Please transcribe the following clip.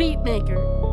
Beatmaker.